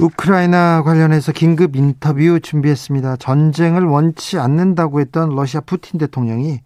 우크라이나 관련해서 긴급 인터뷰 준비했습니다. 전쟁을 원치 않는다고 했던 러시아 푸틴 대통령이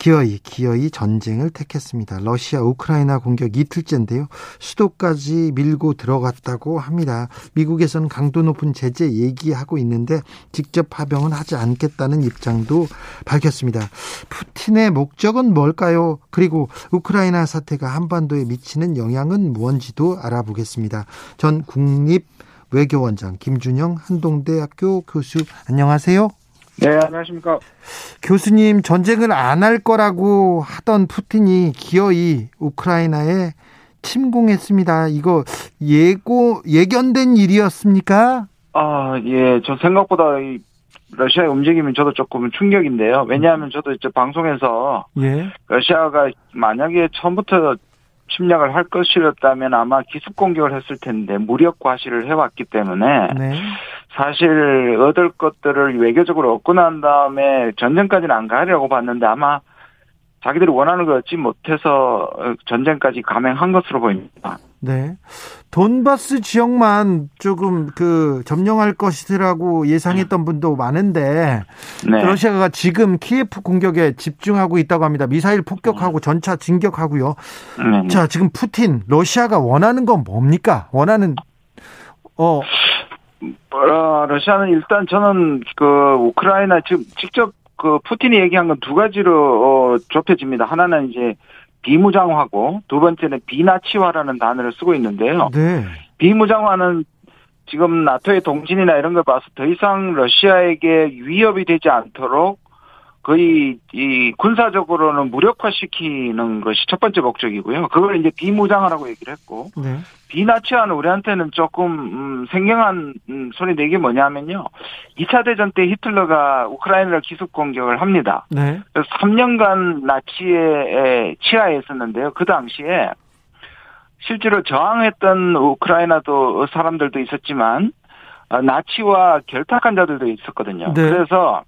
기어이 기어이 전쟁을 택했습니다. 러시아 우크라이나 공격 이틀째인데요. 수도까지 밀고 들어갔다고 합니다. 미국에서는 강도 높은 제재 얘기하고 있는데 직접 파병은 하지 않겠다는 입장도 밝혔습니다. 푸틴의 목적은 뭘까요? 그리고 우크라이나 사태가 한반도에 미치는 영향은 무언지도 알아보겠습니다. 전 국립 외교원장 김준영 한동대학교 교수 안녕하세요. 네, 안녕하십니까. 교수님, 전쟁을 안 할 거라고 하던 푸틴이 기어이 우크라이나에 침공했습니다. 이거 예고, 예견된 일이었습니까? 아, 예. 저 생각보다 이 러시아의 움직임이 저도 조금 충격인데요. 왜냐하면 저도 이제 방송에서 예. 러시아가 만약에 처음부터 침략을 할 것이었다면 아마 기습 공격을 했을 텐데 무력 과시를 해왔기 때문에 네. 사실 얻을 것들을 외교적으로 얻고 난 다음에 전쟁까지는 안 가려고 봤는데 아마 자기들이 원하는 걸 얻지 못해서 전쟁까지 감행한 것으로 보입니다. 네. 돈바스 지역만 조금 그 점령할 것이라고 예상했던 분도 많은데 네. 러시아가 지금 키예프 공격에 집중하고 있다고 합니다. 미사일 폭격하고 전차 진격하고요. 네, 네. 자, 지금 푸틴 러시아가 원하는 건 뭡니까? 원하는 어 어, 러시아는 일단 저는 그 우크라이나 지금 직접 그 푸틴이 얘기한 건 두 가지로 어, 좁혀집니다. 하나는 이제 비무장화고 두 번째는 비나치화라는 단어를 쓰고 있는데요. 네. 비무장화는 지금 나토의 동진이나 이런 걸 봐서 더 이상 러시아에게 위협이 되지 않도록 거의 이 군사적으로는 무력화시키는 것이 첫 번째 목적이고요. 그걸 이제 비무장화라고 얘기를 했고 네. 비나치화는 우리한테는 조금 음, 생경한 음, 소리 내게 뭐냐면요. 2차 대전 때 히틀러가 우크라이나를 기습 공격을 합니다. 네. 그래서 3년간 나치의 치하에 있었는데요. 그 당시에 실제로 저항했던 우크라이나도 사람들도 있었지만 어, 나치와 결탁한 자들도 있었거든요. 네. 그래서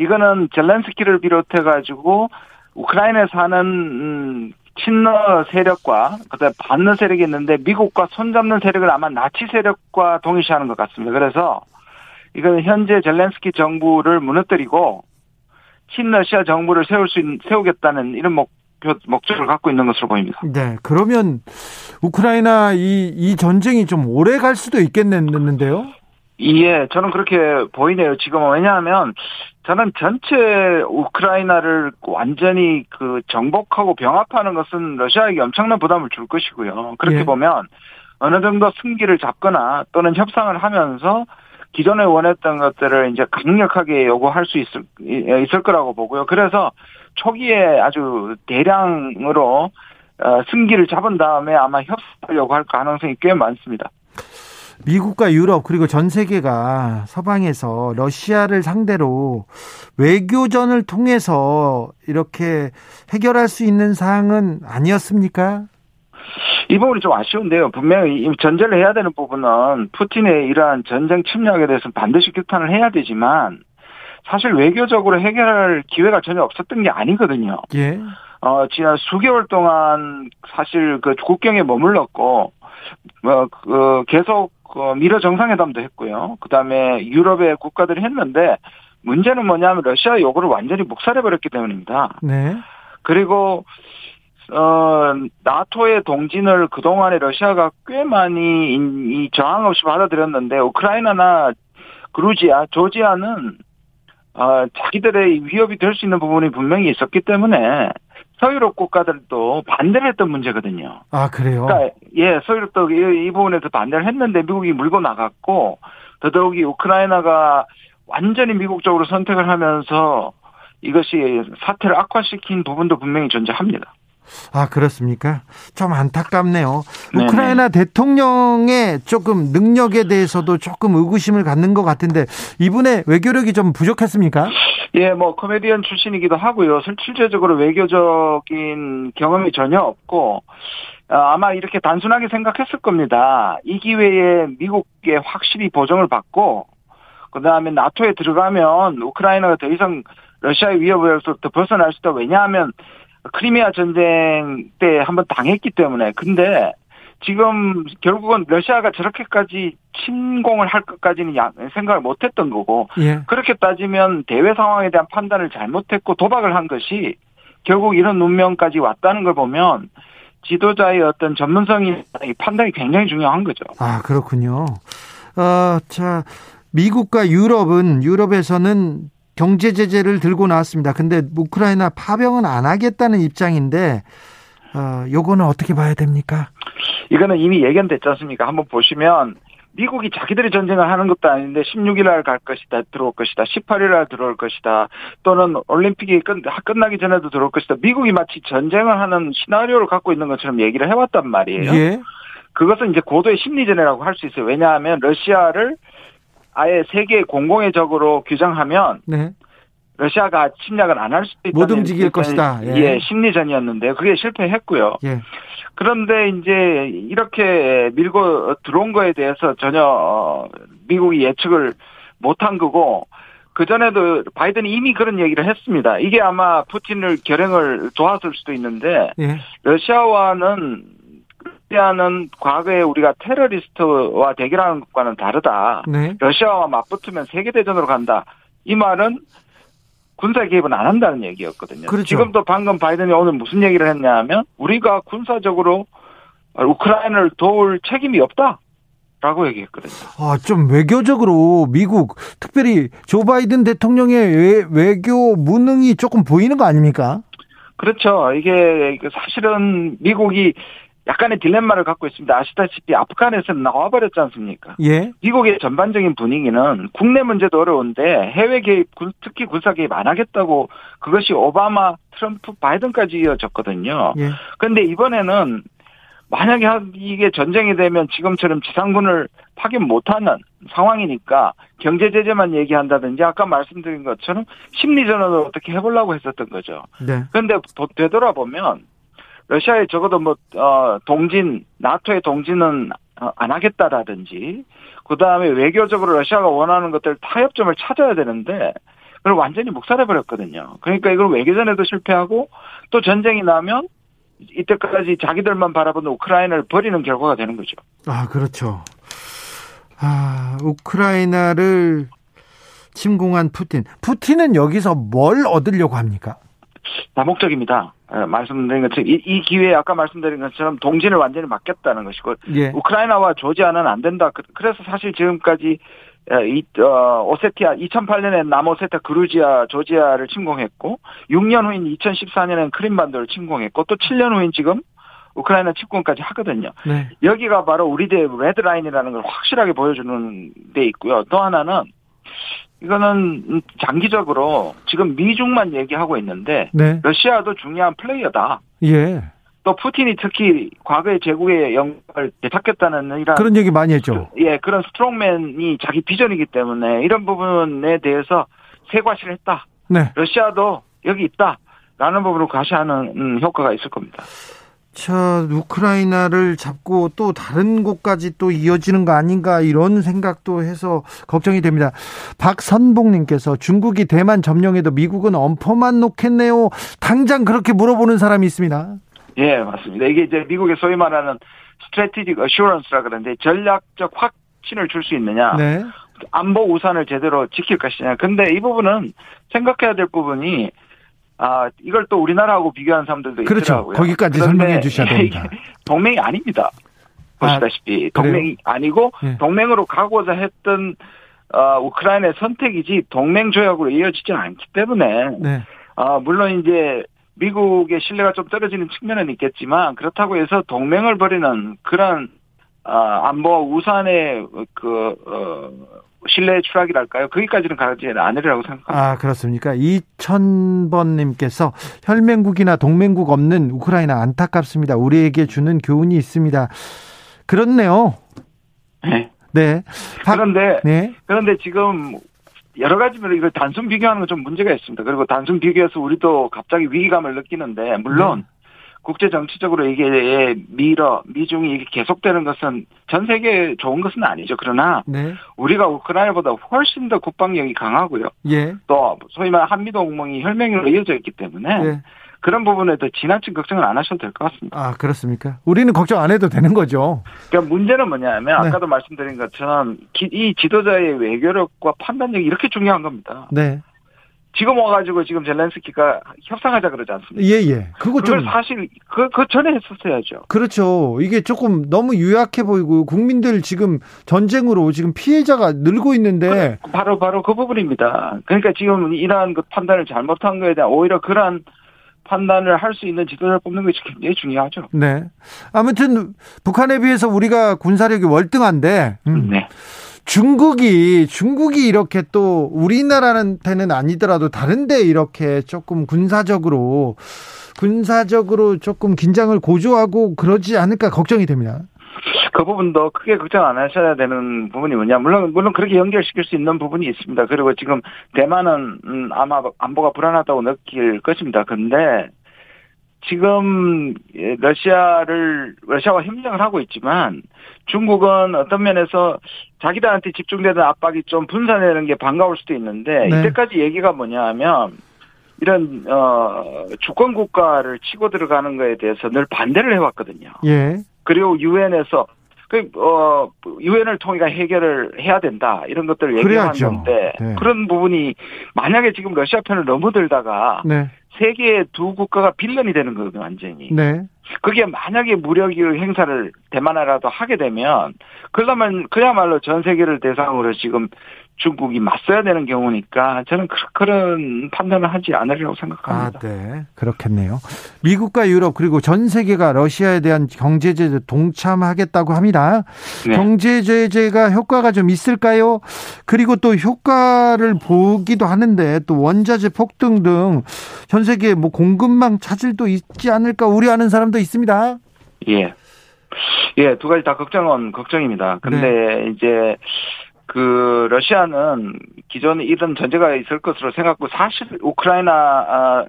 이거는 젤렌스키를 비롯해 가지고 우크라이나에 사는 음, 친러 세력과 그다음에 반러 세력이 있는데 미국과 손잡는 세력을 아마 나치 세력과 동일시하는 것 같습니다. 그래서 이거는 현재 젤렌스키 정부를 무너뜨리고 친러시아 정부를 세울 수 있는, 세우겠다는 이런 목 목적을 갖고 있는 것으로 보입니다. 네. 그러면 우크라이나 이, 이 전쟁이 좀 오래 갈 수도 있겠는데요? 예, 저는 그렇게 보이네요. 지금은 왜냐하면 저는 전체 우크라이나를 완전히 그 정복하고 병합하는 것은 러시아에게 엄청난 부담을 줄 것이고요. 그렇게 예. 보면 어느 정도 승기를 잡거나 또는 협상을 하면서 기존에 원했던 것들을 이제 강력하게 요구할 수 있을, 있을 거라고 보고요. 그래서 초기에 아주 대량으로 어, 승기를 잡은 다음에 아마 협상을 요구할 가능성이 꽤 많습니다. 미국과 유럽 그리고 전 세계가 서방에서 러시아를 상대로 외교전을 통해서 이렇게 해결할 수 있는 사항은 아니었습니까? 이 부분이 좀 아쉬운데요. 분명히 이 전제를 해야 되는 부분은 푸틴의 이러한 전쟁 침략에 대해서는 반드시 규탄을 해야 되지만 사실 외교적으로 해결할 기회가 전혀 없었던 게 아니거든요. 예. 어, 지난 수개월 동안 사실 그 국경에 머물렀고, 뭐, 그, 계속, 그, 미러 정상회담도 했고요. 그 다음에 유럽의 국가들이 했는데, 문제는 뭐냐면 러시아 요구를 완전히 묵살해버렸기 때문입니다. 네. 그리고, 어, 나토의 동진을 그 동안에 러시아가 꽤 많이 이, 이 저항 없이 받아들였는데, 우크라이나나 그루지아, 조지아는, 어, 자기들의 위협이 될 수 있는 부분이 분명히 있었기 때문에, 서유럽 국가들도 반대를 했던 문제거든요. 아, 그래요? 그러니까 예, 서유럽도 이, 이 부분에서 반대를 했는데 미국이 물고 나갔고 더더욱이 우크라이나가 완전히 미국 쪽으로 선택을 하면서 이것이 사태를 악화시킨 부분도 분명히 존재합니다. 아, 그렇습니까? 좀 안타깝네요. 네네. 우크라이나 대통령의 조금 능력에 대해서도 조금 의구심을 갖는 것 같은데 이분의 외교력이 좀 부족했습니까? 예, 뭐 코미디언 출신이기도 하고요. 실질적으로 외교적인 경험이 전혀 없고 어, 아마 이렇게 단순하게 생각했을 겁니다. 이 기회에 미국에 확실히 보정을 받고 그다음에 나토에 들어가면 우크라이나가 더 이상 러시아의 위협에서부터 벗어날 수 있다. 왜냐하면 크리미아 전쟁 때 한번 당했기 때문에. 근데 지금 결국은 러시아가 저렇게까지 침공을 할 것까지는 생각을 못했던 거고 예. 그렇게 따지면 대외 상황에 대한 판단을 잘못했고 도박을 한 것이 결국 이런 운명까지 왔다는 걸 보면 지도자의 어떤 전문성이 판단이 굉장히 중요한 거죠. 아 그렇군요. 어, 자 미국과 유럽은 유럽에서는 경제 제재를 들고 나왔습니다. 근데 우크라이나 파병은 안 하겠다는 입장인데 어, 요거는 어떻게 봐야 됩니까? 이거는 이미 예견됐지 않습니까? 한번 보시면 미국이 자기들이 전쟁을 하는 것도 아닌데 16일 날 갈 것이다, 들어올 것이다, 18일 날 들어올 것이다, 또는 올림픽이 끝, 끝나기 전에도 들어올 것이다. 미국이 마치 전쟁을 하는 시나리오를 갖고 있는 것처럼 얘기를 해왔단 말이에요. 예. 그것은 이제 고도의 심리전이라고 할 수 있어요. 왜냐하면 러시아를 아예 세계 공공의 적으로 규정하면 네. 러시아가 침략을 안 할 수도 있다는 못 움직일 것이다. 예. 예, 심리전이었는데 그게 실패했고요. 예. 그런데 이제 이렇게 밀고 들어온 거에 대해서 전혀 어, 미국이 예측을 못한 거고 그 전에도 바이든이 이미 그런 얘기를 했습니다. 이게 아마 푸틴을 결행을 도왔을 수도 있는데 예. 러시아와는 러시아는 과거에 우리가 테러리스트와 대결하는 것과는 다르다. 네. 러시아와 맞붙으면 세계 대전으로 간다. 이 말은 군사 개입은 안 한다는 얘기였거든요. 그렇죠. 지금도 방금 바이든이 오늘 무슨 얘기를 했냐면 우리가 군사적으로 우크라이나를 도울 책임이 없다. 라고 얘기했거든요. 아, 좀 외교적으로 미국, 특별히 조 바이든 대통령의 외, 외교 무능이 조금 보이는 거 아닙니까? 그렇죠. 이게 사실은 미국이 약간의 딜레마를 갖고 있습니다. 아시다시피 아프간에서는 나와버렸지 않습니까? 예. 미국의 전반적인 분위기는 국내 문제도 어려운데 해외 개입, 특히 군사 개입 안 하겠다고 그것이 오바마, 트럼프, 바이든까지 이어졌거든요. 예. 그런데 이번에는 만약에 이게 전쟁이 되면 지금처럼 지상군을 파견 못하는 상황이니까 경제 제재만 얘기한다든지 아까 말씀드린 것처럼 심리전을 어떻게 해보려고 했었던 거죠. 네. 그런데 되돌아보면 러시아에 적어도 뭐, 어, 동진, 나토의 동진은 어, 안 하겠다라든지, 그 다음에 외교적으로 러시아가 원하는 것들 타협점을 찾아야 되는데, 그걸 완전히 묵살해버렸거든요. 그러니까 이걸 외교전에도 실패하고, 또 전쟁이 나면, 이때까지 자기들만 바라보는 우크라이나를 버리는 결과가 되는 거죠. 아, 그렇죠. 아, 우크라이나를 침공한 푸틴. 푸틴은 여기서 뭘 얻으려고 합니까? 다목적입니다. 말씀드린 것처럼 이, 이, 기회에 아까 말씀드린 것처럼 동진을 완전히 막겠다는 것이고 예. 우크라이나와 조지아는 안 된다. 그래서 사실 지금까지 이, 어, 오세티아 2008년에 남오세티아 그루지아 조지아를 침공했고 6년 후인 2014년에는 크림반도를 침공했고 또 7년 후인 지금 우크라이나 침공까지 하거든요. 네. 여기가 바로 우리들의 레드라인이라는 걸 확실하게 보여주는 데 있고요. 또 하나는 이거는 장기적으로 지금 미중만 얘기하고 있는데 네. 러시아도 중요한 플레이어다. 예. 또 푸틴이 특히 과거의 제국의 영광을 되찾겠다는 이런 그런 얘기 많이 했죠. 예 그런 스트롱맨이 자기 비전이기 때문에 이런 부분에 대해서 세과시를 했다. 네. 러시아도 여기 있다 라는 부분을 과시하는 음, 효과가 있을 겁니다. 자, 우크라이나를 잡고 또 다른 곳까지 또 이어지는 거 아닌가 이런 생각도 해서 걱정이 됩니다. 박선봉님께서 중국이 대만 점령해도 미국은 엄포만 놓겠네요. 당장 그렇게 물어보는 사람이 있습니다. 예, 맞습니다. 이게 이제 미국의 소위 말하는 스트레티직 어슈런스라 그러는데 전략적 확신을 줄 수 있느냐. 네. 안보 우산을 제대로 지킬 것이냐. 근데 이 부분은 생각해야 될 부분이 아, 이걸 또 우리나라하고 비교하는 사람들도 그렇죠. 있더라고요. 거기까지 설명해 주셔야 됩니다. 동맹이 아닙니다. 보시다시피 아, 동맹이 아니고 네. 동맹으로 가고자 했던 어, 우크라이나의 선택이지 동맹 조약으로 이어지지는 않기 때문에 네. 어, 물론 이제 미국의 신뢰가 좀 떨어지는 측면은 있겠지만 그렇다고 해서 동맹을 벌이는 그런 어, 안보 우산의 그 어, 신뢰의 추락이랄까요? 거기까지는 가지 않으리라고 생각합니다. 아, 그렇습니까? 2000번님께서 혈맹국이나 동맹국 없는 우크라이나 안타깝습니다. 우리에게 주는 교훈이 있습니다. 그렇네요. 네. 네. 박- 그런데 네. 그런데 지금 여러 가지로 이걸 단순 비교하는 건 좀 문제가 있습니다. 그리고 단순 비교해서 우리도 갑자기 위기감을 느끼는데 물론 네. 국제 정치적으로 이게 미러 미중이 이게 계속되는 것은 전 세계에 좋은 것은 아니죠. 그러나 네. 우리가 우크라이나보다 훨씬 더 국방력이 강하고요. 예. 또 소위 말하는 한미 동맹이 혈맹으로 이어져 있기 때문에 예. 그런 부분에 더 지나친 걱정을 안 하셔도 될 것 같습니다. 아, 그렇습니까? 우리는 걱정 안 해도 되는 거죠. 그러니까 문제는 뭐냐면 네. 아까도 말씀드린 것처럼 기- 이 지도자의 외교력과 판단력이 이렇게 중요한 겁니다. 네. 지금 와가지고 지금 젤렌스키가 협상하자 그러지 않습니까? 예, 예. 그거 좀 사실 그, 그 전에 했었어야죠. 그렇죠. 이게 조금 너무 유약해 보이고 국민들 지금 전쟁으로 지금 피해자가 늘고 있는데 바로 바로 그 부분입니다. 그러니까 지금 이러한 그 판단을 잘못한 거에 대한 오히려 그러한 판단을 할 수 있는 지도자를 뽑는 것이 굉장히 중요하죠. 네. 아무튼 북한에 비해서 우리가 군사력이 월등한데 음, 네. 중국이 중국이 이렇게 또 우리나라한테는 아니더라도 다른데 이렇게 조금 군사적으로 군사적으로 조금 긴장을 고조하고 그러지 않을까 걱정이 됩니다. 그 부분도 크게 걱정 안 하셔야 되는 부분이 뭐냐. 물론, 물론 그렇게 연결시킬 수 있는 부분이 있습니다. 그리고 지금 대만은, 음, 아마 안보가 불안하다고 느낄 것입니다. 근데 지금 예, 러시아를, 러시아와 협력을 하고 있지만 중국은 어떤 면에서 자기들한테 집중되는 압박이 좀 분산되는 게 반가울 수도 있는데 네. 이때까지 얘기가 뭐냐 하면 이런, 어, 주권 국가를 치고 들어가는 거에 대해서 늘 반대를 해왔거든요. 예. 그리고 유엔에서 그, 어, 유엔을 통해 해결을 해야 된다. 이런 것들을. 얘기하는데 네. 그런 부분이 만약에 지금 러시아 편을 너무 들다가 네. 세계의 두 국가가 빌런이 되는 거거든요, 완전히. 네. 그게 만약에 무력 행사를 대만하라도 하게 되면 그러면 그야말로 전 세계를 대상으로 지금 중국이 맞서야 되는 경우니까 저는 그- 그런 판단을 하지 않으리라고 아, 생각합니다. 네. 그렇겠네요. 미국과 유럽 그리고 전 세계가 러시아에 대한 경제 제재 동참하겠다고 합니다. 네. 경제 제재가 효과가 좀 있을까요? 그리고 또 효과를 보기도 하는데 또 원자재 폭등 등 전 세계에 뭐 공급망 차질도 있지 않을까 우려하는 사람도 있습니다. 예. 예, 두 가지 다 걱정은 걱정입니다. 근데 네. 이제 그 러시아는 기존에 이런 전제가 있을 것으로 생각하고 사실 우크라이나 아,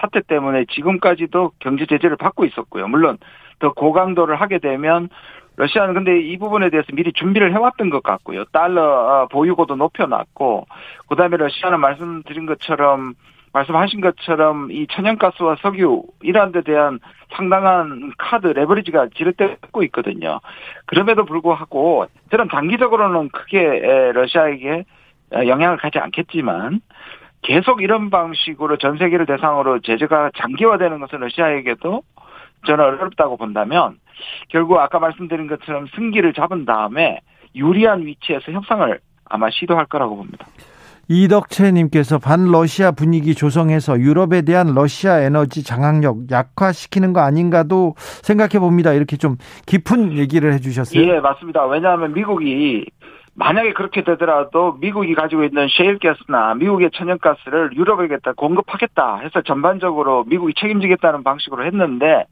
사태 때문에 지금까지도 경제 제재를 받고 있었고요. 물론 더 고강도를 하게 되면 러시아는 근데 이 부분에 대해서 미리 준비를 해왔던 것 같고요. 달러 어, 보유고도 높여놨고 그다음에 러시아는 말씀드린 것처럼 말씀하신 것처럼 이 천연가스와 석유 이러한 데 대한 상당한 카드 레버리지가 지렛대고 있거든요. 그럼에도 불구하고 저는 단기적으로는 크게 에, 러시아에게 에, 영향을 가지 않겠지만 계속 이런 방식으로 전 세계를 대상으로 제재가 장기화되는 것은 러시아에게도 저는 어렵다고 본다면 결국 아까 말씀드린 것처럼 승기를 잡은 다음에 유리한 위치에서 협상을 아마 시도할 거라고 봅니다. 이덕채님께서 반러시아 분위기 조성해서 유럽에 대한 러시아 에너지 장악력 약화시키는 거 아닌가도 생각해 봅니다. 이렇게 좀 깊은 얘기를 해주셨어요. 예, 맞습니다. 왜냐하면 미국이 만약에 그렇게 되더라도 미국이 가지고 있는 셰일 가스나 미국의 천연가스를 유럽에게 다 공급하겠다 해서 전반적으로 미국이 책임지겠다는 방식으로 했는데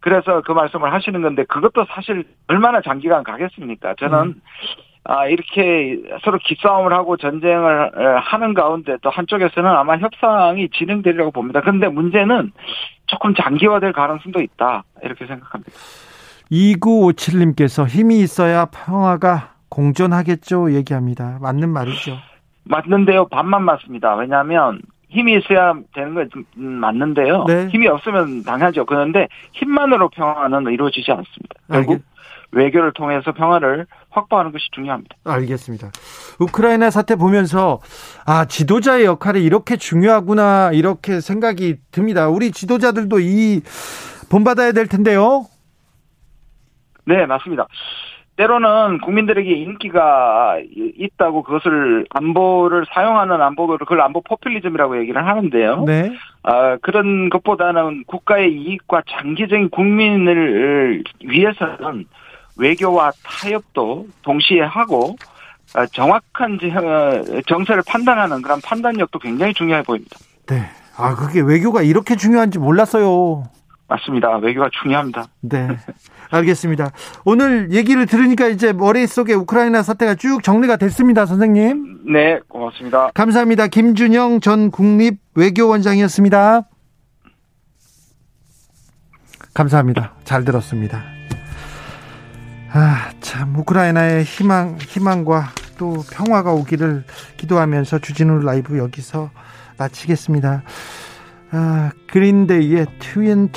그래서 그 말씀을 하시는 건데 그것도 사실 얼마나 장기간 가겠습니까? 저는 음. 아, 이렇게 서로 기싸움을 하고 전쟁을 에, 하는 가운데 또 한쪽에서는 아마 협상이 진행되리라고 봅니다. 그런데 문제는 조금 장기화될 가능성도 있다. 이렇게 생각합니다. 2957님께서 힘이 있어야 평화가 공존하겠죠 얘기합니다. 맞는 말이죠. 맞는데요. 반만 맞습니다. 왜냐하면 힘이 있어야 되는 건 음, 맞는데요. 네. 힘이 없으면 당하죠. 그런데 힘만으로 평화는 이루어지지 않습니다. 결국 알겠- 외교를 통해서 평화를 확보하는 것이 중요합니다. 알겠습니다. 우크라이나 사태 보면서 아 지도자의 역할이 이렇게 중요하구나 이렇게 생각이 듭니다. 우리 지도자들도 이 본받아야 될 텐데요. 네, 맞습니다. 때로는 국민들에게 인기가 있다고 그것을 안보를 사용하는 안보를 그걸 안보 포퓰리즘이라고 얘기를 하는데요. 네. 아, 그런 것보다는 국가의 이익과 장기적인 국민을 위해서는 외교와 타협도 동시에 하고 어, 정확한 어, 정세를 판단하는 그런 판단력도 굉장히 중요해 보입니다. 네. 아, 그게 외교가 이렇게 중요한지 몰랐어요. 맞습니다. 외교가 중요합니다. 네. 알겠습니다. 오늘 얘기를 들으니까 이제 머릿속에 우크라이나 사태가 쭉 정리가 됐습니다, 선생님. 네, 고맙습니다. 감사합니다. 김준영 전 국립 외교원장이었습니다. 감사합니다. 잘 들었습니다. 아, 참, 우크라이나의 희망, 희망과 또 평화가 오기를 기도하면서 주진우 라이브 여기서 마치겠습니다. 아, 그린데이의 21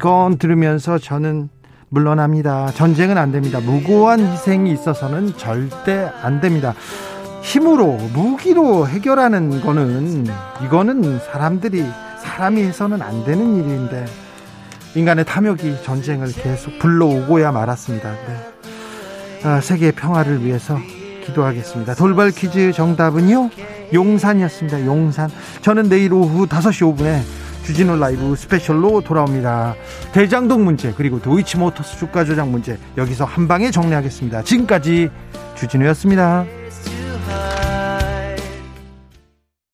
Gone 들으면서 저는 물러납니다. 전쟁은 안 됩니다. 무고한 희생이 있어서는 절대 안 됩니다. 힘으로, 무기로 해결하는 거는, 이거는 사람들이, 사람이 해서는 안 되는 일인데, 인간의 탐욕이 전쟁을 계속 불러오고야 말았습니다. 네. 아, 세계 평화를 위해서 기도하겠습니다. 돌발 퀴즈 정답은요? 용산이었습니다. 용산. 저는 내일 오후 5시 5분에 주진우 라이브 스페셜로 돌아옵니다. 대장동 문제 그리고 도이치모터스 주가 조작 문제 여기서 한 방에 정리하겠습니다. 지금까지 주진우였습니다.